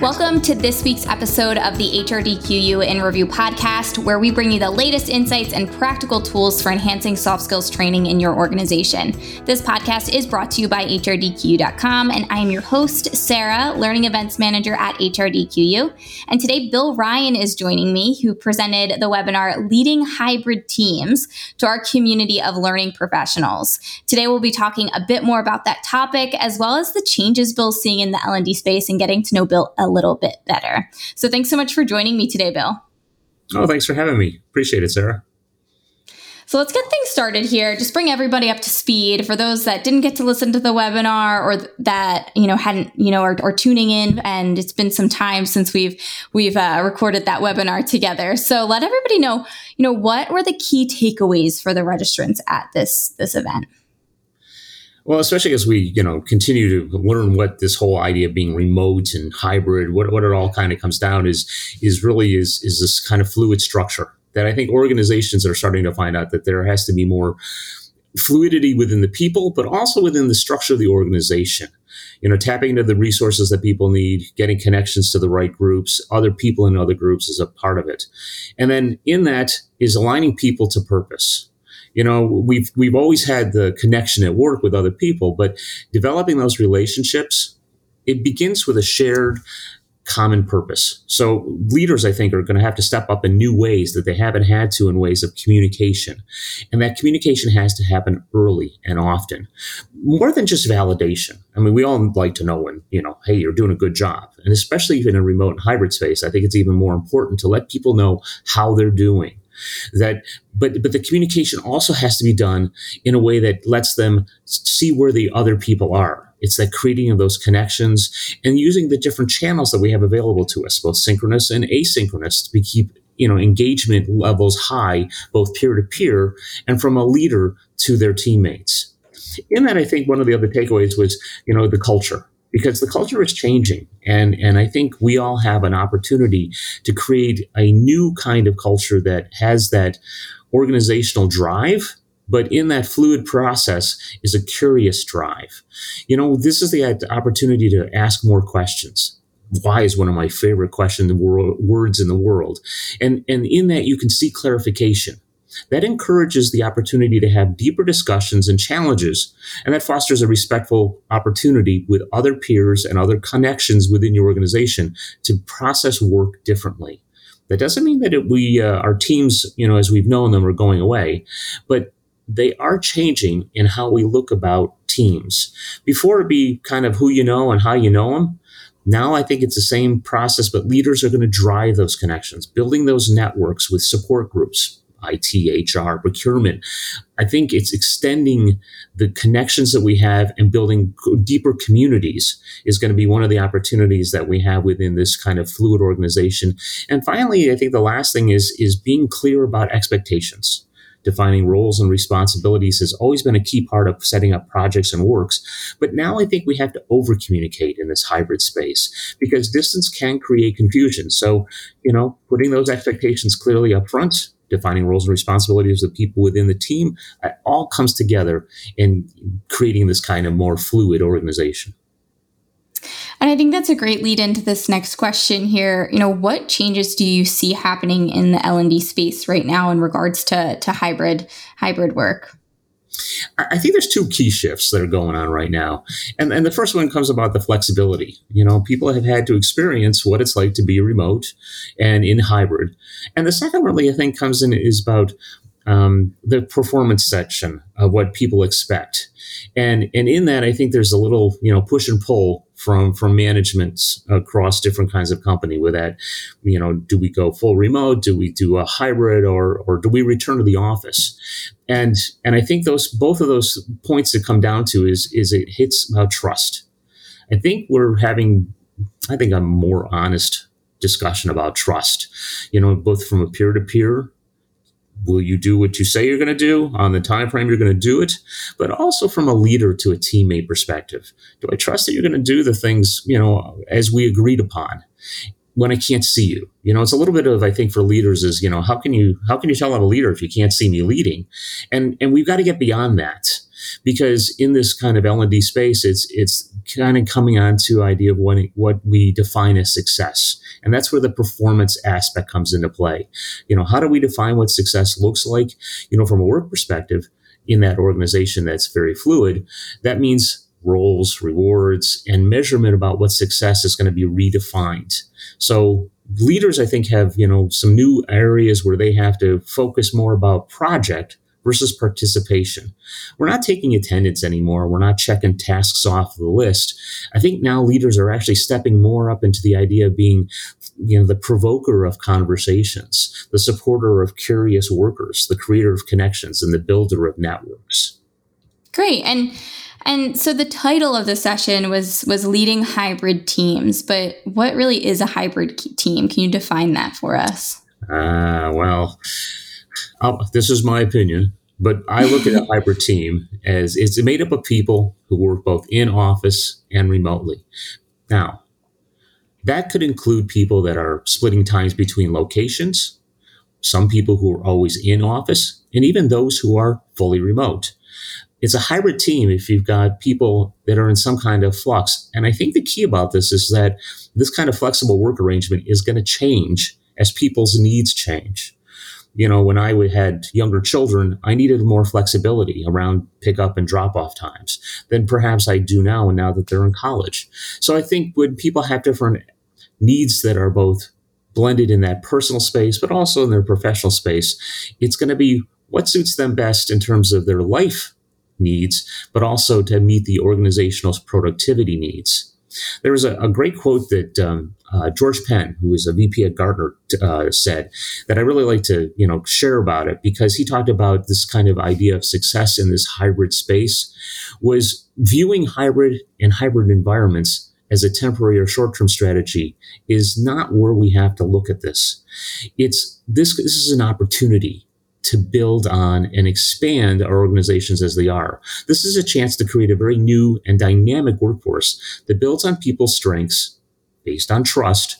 Welcome to this week's episode of the HRDQU in Review podcast, where we bring you the latest insights and practical tools for enhancing soft skills training in your organization. This podcast is brought to you by HRDQU.com, and I am your host, Sarah, Learning Events Manager at HRDQU. And today, Bill Ryan is joining me, who presented the webinar Leading Hybrid Teams to our community of learning professionals. Today, we'll be talking a bit more about that topic, as well as the changes Bill's seeing in the L&D space and getting to know Bill a little bit better. So thanks so much for joining me today, Bill. Oh, thanks for having me. Appreciate it, Sarah. So let's get things started here. Just bring everybody up to speed for those that didn't get to listen to the webinar or that you know hadn't you know are, are tuning in, and it's been some time since we've we've uh, recorded that webinar together. So let everybody know you know what were the key takeaways for the registrants at this this event. Well, especially as we, you know, continue to learn what this whole idea of being remote and hybrid, what, what it all kind of comes down is, is really is, is this kind of fluid structure that I think organizations are starting to find out that there has to be more fluidity within the people, but also within the structure of the organization. You know, tapping into the resources that people need, getting connections to the right groups, other people in other groups is a part of it. And then in that is aligning people to purpose you know we've we've always had the connection at work with other people but developing those relationships it begins with a shared common purpose. So leaders i think are going to have to step up in new ways that they haven't had to in ways of communication. And that communication has to happen early and often. More than just validation. I mean we all like to know when you know hey you're doing a good job. And especially even in a remote and hybrid space i think it's even more important to let people know how they're doing that but but the communication also has to be done in a way that lets them see where the other people are. It's that creating of those connections and using the different channels that we have available to us both synchronous and asynchronous to keep you know engagement levels high both peer to peer and from a leader to their teammates. In that i think one of the other takeaways was you know the culture because the culture is changing. And and I think we all have an opportunity to create a new kind of culture that has that organizational drive but in that fluid process is a curious drive. You know this is the opportunity to ask more questions. Why is one of my favorite questions words in the world? And and in that you can see clarification that encourages the opportunity to have deeper discussions and challenges, and that fosters a respectful opportunity with other peers and other connections within your organization to process work differently. That doesn't mean that it, we, uh, our teams, you know, as we've known them, are going away, but they are changing in how we look about teams. Before it'd be kind of who you know and how you know them. Now I think it's the same process, but leaders are going to drive those connections, building those networks with support groups, IT, HR, procurement. I think it's extending the connections that we have and building deeper communities is going to be one of the opportunities that we have within this kind of fluid organization. And finally, I think the last thing is is being clear about expectations. Defining roles and responsibilities has always been a key part of setting up projects and works. But now I think we have to over communicate in this hybrid space because distance can create confusion. So, you know, putting those expectations clearly up front defining roles and responsibilities of people within the team. It all comes together in creating this kind of more fluid organization. And I think that's a great lead into this next question here. You know, what changes do you see happening in the L&D space right now in regards to to hybrid hybrid work? I think there's two key shifts that are going on right now. And, and the first one comes about the flexibility. You know, people have had to experience what it's like to be remote and in hybrid. And the second really, I think, comes in is about um, the performance section of what people expect. And, and in that, I think there's a little, you know, push and pull from from managements across different kinds of company with that you know do we go full remote? Do we do a hybrid or or do we return to the office? And and i think those both of those points that come down to is is it hits about trust. I think we're having i think a more honest discussion about trust you know both from a peer to peer will you do what you say you're going to do on the time frame you're going to do it but also from a leader to a teammate perspective. Do i trust that you're going to do the things you know as we agreed upon when i can't see you? You know it's a little bit of i think for leaders is you know how can you how can you tell i'm a leader if you can't see me leading? And and we've got to get beyond that because in this kind of L&D space, it's, it's kind of coming on to idea of what, what we define as success. And that's where the performance aspect comes into play. You know, how do we define what success looks like? You know, from a work perspective in that organization that's very fluid, that means roles, rewards, and measurement about what success is going to be redefined. So leaders, I think, have, you know, some new areas where they have to focus more about project versus participation. We're not taking attendance anymore. We're not checking tasks off the list. I think now leaders are actually stepping more up into the idea of being, you know, the provoker of conversations, the supporter of curious workers, the creator of connections, and the builder of networks. Great. And and so the title of the session was was leading hybrid teams, but what really is a hybrid team? Can you define that for us? Ah, uh, well, I'll, this is my opinion, but I look at a hybrid team as it's made up of people who work both in office and remotely. Now, that could include people that are splitting times between locations, some people who are always in office, and even those who are fully remote. It's a hybrid team if you've got people that are in some kind of flux. And I think the key about this is that this kind of flexible work arrangement is going to change as people's needs change you know, when I had younger children, I needed more flexibility around pickup and drop off times than perhaps I do now, and now that they're in college. So I think when people have different needs that are both blended in that personal space, but also in their professional space, it's going to be what suits them best in terms of their life needs, but also to meet the organizational productivity needs. There was a, a great quote that um, uh, George Penn, who is a VP at Gartner, uh, said that I really like to you know share about it because he talked about this kind of idea of success in this hybrid space was viewing hybrid and hybrid environments as a temporary or short-term strategy is not where we have to look at this. It's this this is an opportunity to build on and expand our organizations as they are. This is a chance to create a very new and dynamic workforce that builds on people's strengths based on trust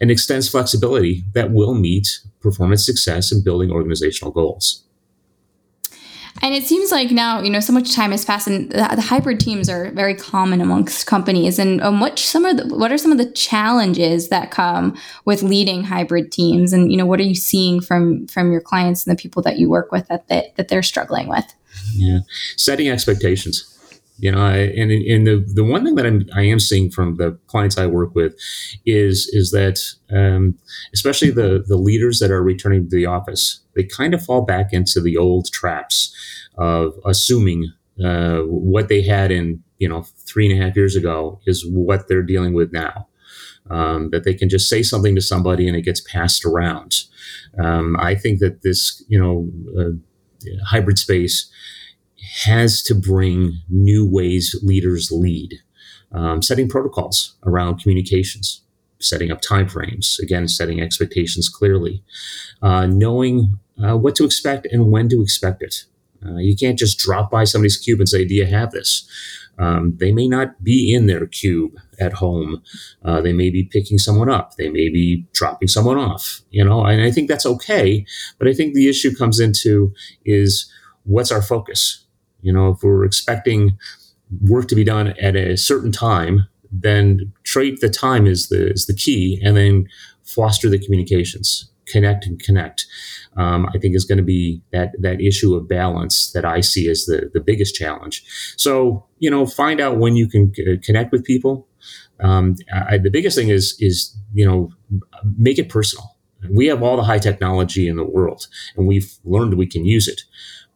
and extends flexibility that will meet performance success and building organizational goals. And it seems like now, you know, so much time has passed, and the, the hybrid teams are very common amongst companies. And um, what some of the, what are some of the challenges that come with leading hybrid teams? And you know, what are you seeing from from your clients and the people that you work with that they, that they're struggling with? Yeah, setting expectations you know I, and and the the one thing that I'm I am seeing from the clients I work with is is that um, especially the the leaders that are returning to the office they kind of fall back into the old traps of assuming uh, what they had in you know three and a half years ago is what they're dealing with now. Um, that they can just say something to somebody and it gets passed around. Um, I think that this you know uh, hybrid space has to bring new ways leaders lead, um, setting protocols around communications, setting up timeframes, again, setting expectations clearly, uh, knowing uh, what to expect and when to expect it. Uh, you can't just drop by somebody's cube and say, Do you have this? Um, they may not be in their cube at home. Uh, they may be picking someone up. They may be dropping someone off, you know, and I think that's okay. But I think the issue comes into is what's our focus? You know, if we're expecting work to be done at a certain time, then trait the time is the is the key, and then foster the communications, connect and connect. Um, I think is going to be that that issue of balance that I see as the the biggest challenge. So you know, find out when you can c- connect with people. Um, I, the biggest thing is is you know make it personal. We have all the high technology in the world, and we've learned we can use it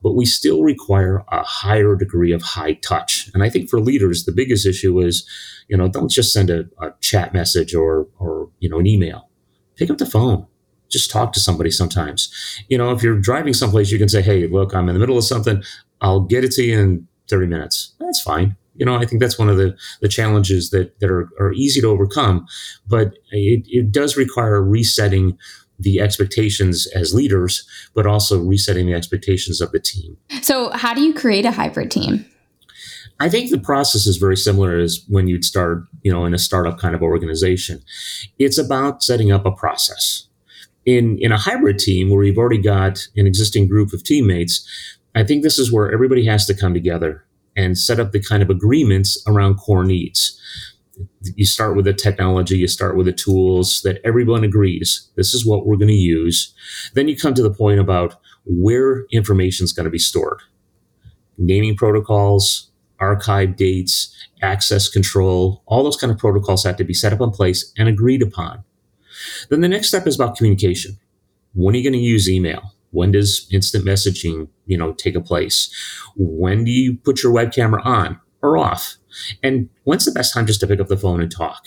but we still require a higher degree of high touch. And I think for leaders, the biggest issue is, you know, don't just send a, a chat message or, or, you know, an email. Pick up the phone. Just talk to somebody sometimes. You know, if you're driving someplace, you can say, hey, look, I'm in the middle of something. I'll get it to you in 30 minutes. That's fine. You know, I think that's one of the, the challenges that, that are, are easy to overcome, but it, it does require resetting the expectations as leaders, but also resetting the expectations of the team. So, how do you create a hybrid team? I think the process is very similar as when you'd start, you know, in a startup kind of organization. It's about setting up a process. In in a hybrid team where you've already got an existing group of teammates, I think this is where everybody has to come together and set up the kind of agreements around core needs. You start with the technology, you start with the tools that everyone agrees this is what we're going to use. Then you come to the point about where information is going to be stored. Naming protocols, archive dates, access control, all those kind of protocols have to be set up in place and agreed upon. Then the next step is about communication. When are you going to use email? When does instant messaging, you know, take a place? When do you put your web camera on or off? And when's the best time just to pick up the phone and talk?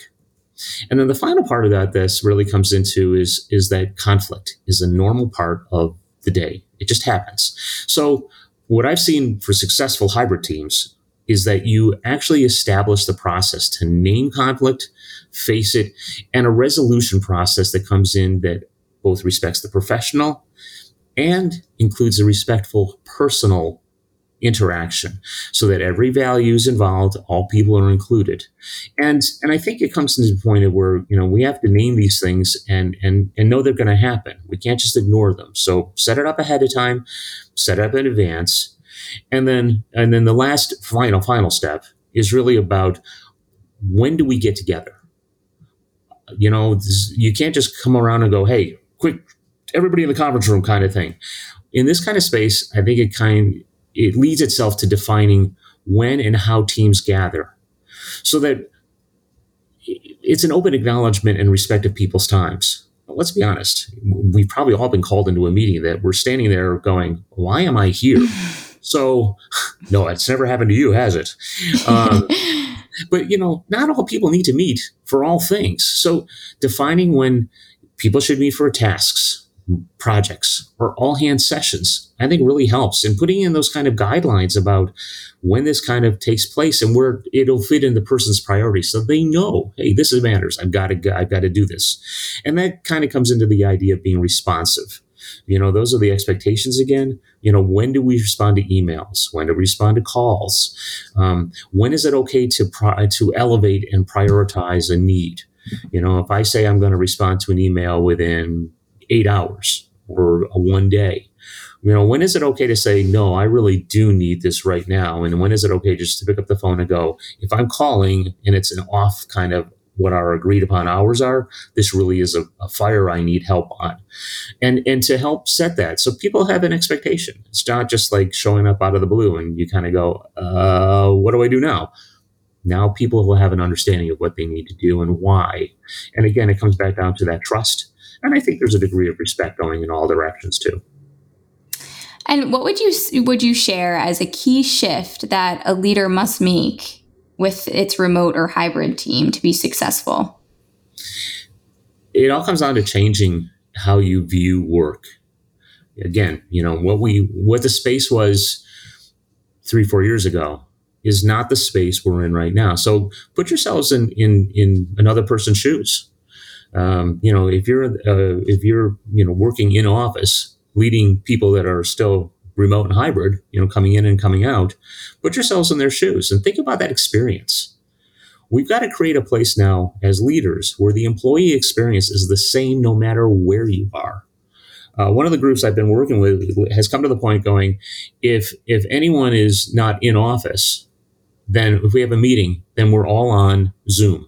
And then the final part of that this really comes into is is that conflict is a normal part of the day. It just happens. So what I've seen for successful hybrid teams is that you actually establish the process to name conflict, face it, and a resolution process that comes in that both respects the professional and includes a respectful personal interaction so that every value is involved all people are included. And and i think it comes to the point of where you know we have to name these things and and and know they're going to happen. We can't just ignore them. So set it up ahead of time set it up in advance and then and then the last final final step is really about when do we get together? You know this, you can't just come around and go hey quick everybody in the conference room kind of thing. In this kind of space, I think it kind it leads itself to defining when and how teams gather, so that it's an open acknowledgement and respect of people's times. But let's be honest, we've probably all been called into a meeting that we're standing there going, "Why am I here?" so, no, it's never happened to you, has it? Um, but you know, not all people need to meet for all things. So, defining when people should meet for tasks projects or all hand sessions, I think really helps. And putting in those kind of guidelines about when this kind of takes place and where it'll fit in the person's priorities so they know, hey, this is matters. I've got to, I've got to do this. And that kind of comes into the idea of being responsive. You know, those are the expectations again. You know, when do we respond to emails? When do we respond to calls? Um, when is it okay to pri- to elevate and prioritize a need? You know, if I say I'm going to respond to an email within eight hours or a one day. You know, when is it okay to say, no, I really do need this right now? And when is it okay just to pick up the phone and go, if I'm calling and it's an off kind of what our agreed upon hours are, this really is a, a fire I need help on. And and to help set that. So people have an expectation. It's not just like showing up out of the blue and you kind of go, uh, what do I do now? Now people will have an understanding of what they need to do and why. And again, it comes back down to that trust and I think there's a degree of respect going in all directions too. And what would you would you share as a key shift that a leader must make with its remote or hybrid team to be successful? It all comes down to changing how you view work. Again, you know what we what the space was three four years ago is not the space we're in right now. So put yourselves in in in another person's shoes. Um, you know, if you're uh, if you're you know working in office, leading people that are still remote and hybrid, you know, coming in and coming out, put yourselves in their shoes and think about that experience. We've got to create a place now as leaders where the employee experience is the same no matter where you are. Uh, one of the groups I've been working with has come to the point going, if if anyone is not in office, then if we have a meeting, then we're all on Zoom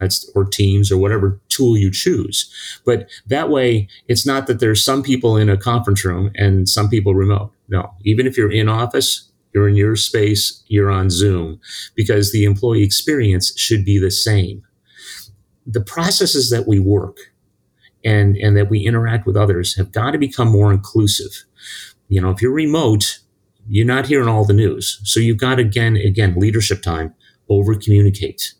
that's or Teams or whatever tool you choose. But that way, it's not that there's some people in a conference room and some people remote. No, even if you're in office, you're in your space, you're on Zoom, because the employee experience should be the same. The processes that we work and and that we interact with others have got to become more inclusive. You know, if you're remote, you're not hearing all the news. So you've got again, again, leadership time, over communicate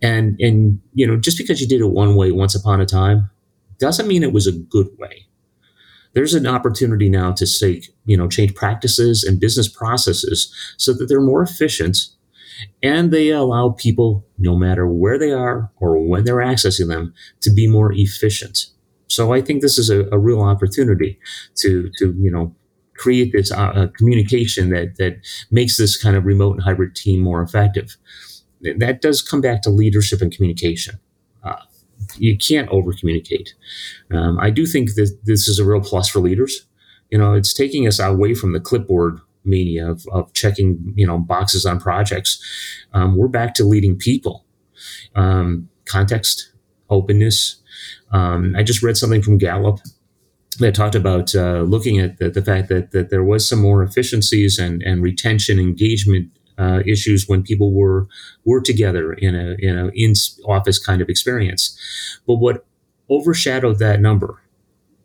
and and you know, just because you did it one way once upon a time doesn't mean it was a good way. There's an opportunity now to say, you know, change practices and business processes so that they're more efficient and they allow people, no matter where they are or when they're accessing them, to be more efficient. So I think this is a, a real opportunity to to you know create this uh, communication that that makes this kind of remote and hybrid team more effective that does come back to leadership and communication. Uh, you can't over communicate. Um, I do think that this is a real plus for leaders. You know, it's taking us away from the clipboard mania of, of checking you know boxes on projects. Um, we're back to leading people, um, context, openness. Um, I just read something from Gallup that talked about uh, looking at the, the, fact that, that there was some more efficiencies and, and retention engagement uh, issues when people were were together in a in a in office kind of experience. But what overshadowed that number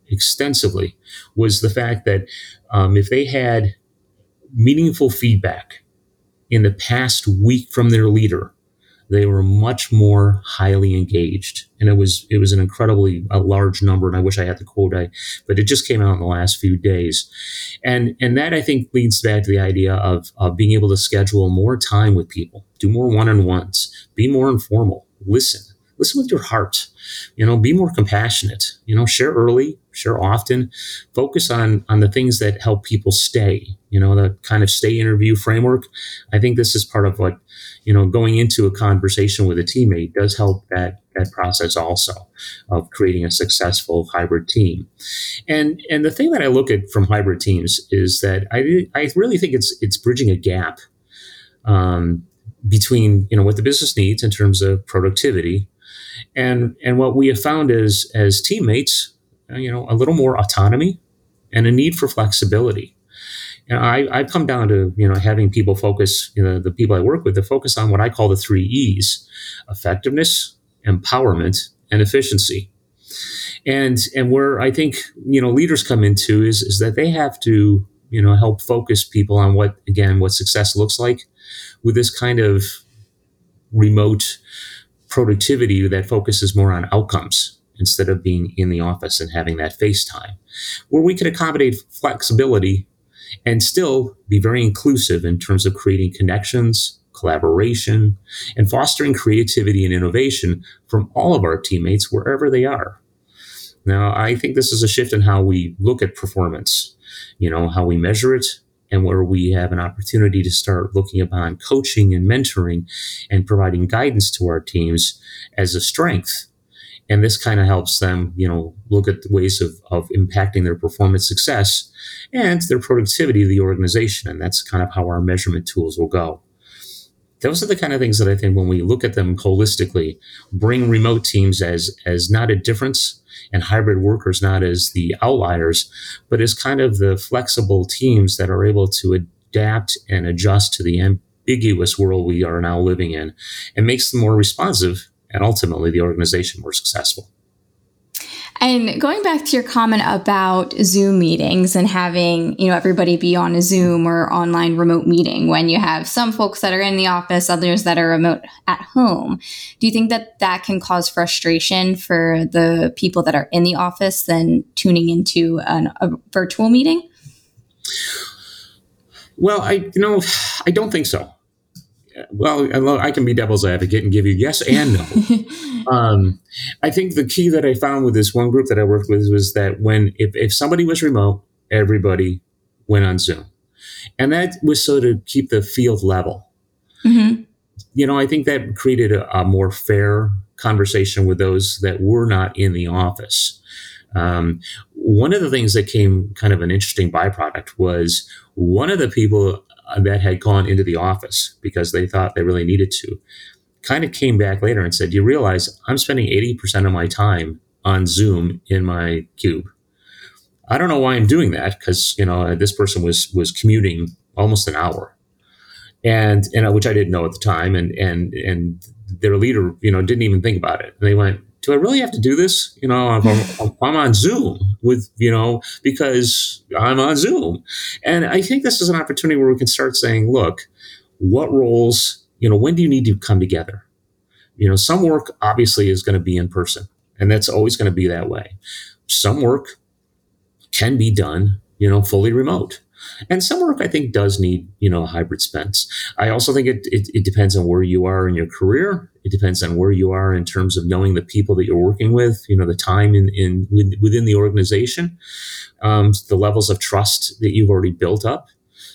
extensively was the fact that um, if they had meaningful feedback in the past week from their leader they were much more highly engaged. And it was it was an incredibly a large number and i wish i had the quote i but it just came out in the last few days. And and that i think leads back to the idea of, of being able to schedule more time with people do more one-on-ones be more informal listen listen with your heart you know be more compassionate you know share early share often focus on on the things that help people stay you know the kind of stay interview framework. I think this is part of what you know going into a conversation with a teammate does help that that process also of creating a successful hybrid team. And and the thing that i look at from hybrid teams is that i i really think it's it's bridging a gap um, between you know what the business needs in terms of productivity and and what we have found is as teammates, Uh, you know, a little more autonomy and a need for flexibility. Know, I, I've come down to you know having people focus, you know, the people I work with, to focus on what I call the three E's: effectiveness, empowerment, and efficiency. And and where I think you know leaders come into is is that they have to you know help focus people on what again what success looks like with this kind of remote productivity that focuses more on outcomes instead of being in the office and having that face time, where we can accommodate flexibility and still be very inclusive in terms of creating connections, collaboration, and fostering creativity and innovation from all of our teammates wherever they are. Now, I think this is a shift in how we look at performance, you know, how we measure it, and where we have an opportunity to start looking upon coaching and mentoring and providing guidance to our teams as a strength. And this kind of helps them, you know, look at ways of, of impacting their performance success and their productivity of the organization. And that's kind of how our measurement tools will go. Those are the kind of things that I think when we look at them holistically, bring remote teams as, as not a difference and hybrid workers not as the outliers, but as kind of the flexible teams that are able to adapt and adjust to the ambiguous world we are now living in and makes them more responsive and ultimately the organization more successful. And going back to your comment about Zoom meetings and having, you know, everybody be on a Zoom or online remote meeting when you have some folks that are in the office, others that are remote at home. Do you think that that can cause frustration for the people that are in the office than tuning into an, a virtual meeting? Well, I you know, I don't think so well, I can be devil's advocate and give you yes and no. um, I think the key that I found with this one group that I worked with was that when if, if somebody was remote, everybody went on Zoom, and that was so to keep the field level. Mm-hmm. You know, I think that created a, a, more fair conversation with those that were not in the office. Um, one of the things that came kind of an interesting byproduct was one of the people that had gone into the office because they thought they really needed to kind of came back later and said, "Do You realize I'm spending 80% of my time on Zoom in my cube. I don't know why I'm doing that because, you know, this person was was commuting almost an hour. And and uh, which I didn't know at the time and and and their leader, you know, didn't even think about it. And they went, do I really have to do this? You know, I'm, I'm, on Zoom with, you know, because I'm on Zoom. And I think this is an opportunity where we can start saying, look, what roles, you know, when do you need to come together? You know, some work obviously is going to be in person, and that's always going to be that way. Some work can be done, you know, fully remote. And some work I think does need, you know, a hybrid spends. I also think it, it, it, depends on where you are in your career. It depends on where you are in terms of knowing the people that you're working with, you know, the time in, in within the organization, um, the levels of trust that you've already built up.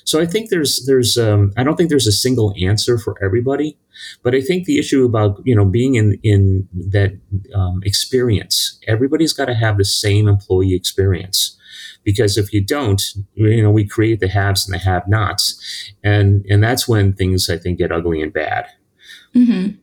So I think there's there's um, I don't think there's a single answer for everybody, but I think the issue about you know being in in that um, experience, everybody's got to have the same employee experience because if you don't, you know, we create the haves and the have-nots, and and that's when things I think get ugly and bad. Mm-hmm.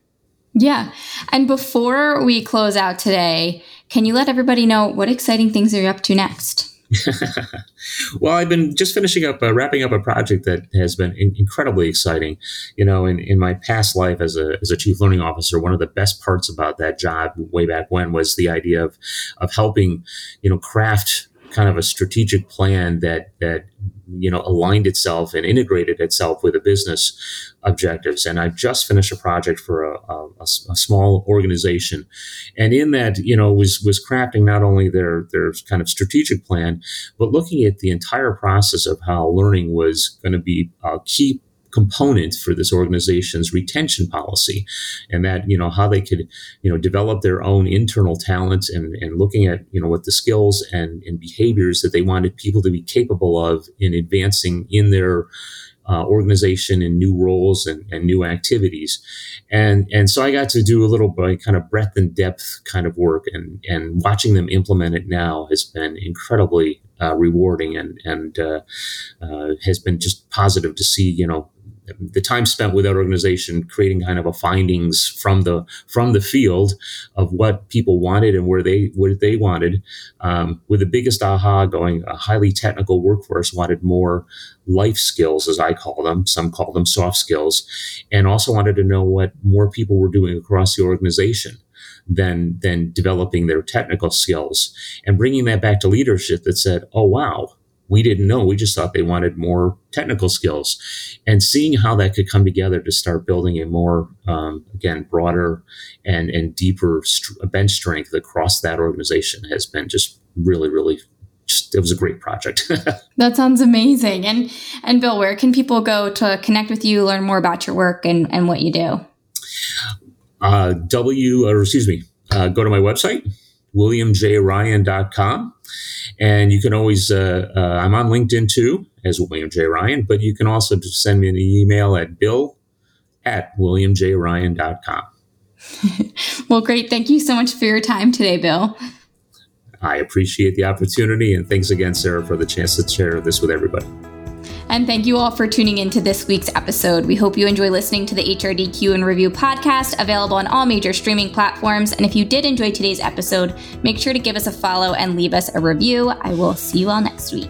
Yeah, and before we close out today, can you let everybody know what exciting things are you up to next? well, I've been just finishing up, uh, wrapping up a project that has been in- incredibly exciting. You know, in, in my past life as a, as a chief learning officer, one of the best parts about that job way back when was the idea of, of helping, you know, craft kind of a strategic plan that that you know aligned itself and integrated itself with the business objectives. And i've just finished a project for a, a, a, small organization. And in that you know was was crafting not only their their kind of strategic plan but looking at the entire process of how learning was going to be a key component for this organization's retention policy and that you know how they could you know develop their own internal talents and, and looking at you know what the skills and, and behaviors that they wanted people to be capable of in advancing in their uh, organization and new roles and, and, new activities. And, and so I got to do a little bit kind of breadth and depth kind of work and, and watching them implement it now has been incredibly uh, rewarding and, and uh, uh has been just positive to see, you know, the time spent with that organization creating kind of a findings from the from the field of what people wanted and where they what they wanted. Um, with the biggest aha going a highly technical workforce wanted more life skills as i call them. Some call them soft skills. And also wanted to know what more people were doing across the organization than than developing their technical skills and bringing that back to leadership that said oh wow we didn't know. We just thought they wanted more technical skills. And seeing how that could come together to start building a more, um, again, broader and, and deeper st- bench strength across that organization has been just really, really just, it was a great project. that sounds amazing. And and Bill, where can people go to connect with you, learn more about your work and, and what you do? Uh, w or excuse me, uh, go to my website, williamjryan.com. And you can always, uh, uh, I'm on LinkedIn too as William J. Ryan, but you can also just send me an email at bill at williamjryan.com. well, great. Thank you so much for your time today, Bill. I appreciate the opportunity. And thanks again, Sarah, for the chance to share this with everybody. And thank you all for tuning into this week's episode. We hope you enjoy listening to the HRDQ and Review podcast, available on all major streaming platforms. And if you did enjoy today's episode, make sure to give us a follow and leave us a review. I will see you all next week.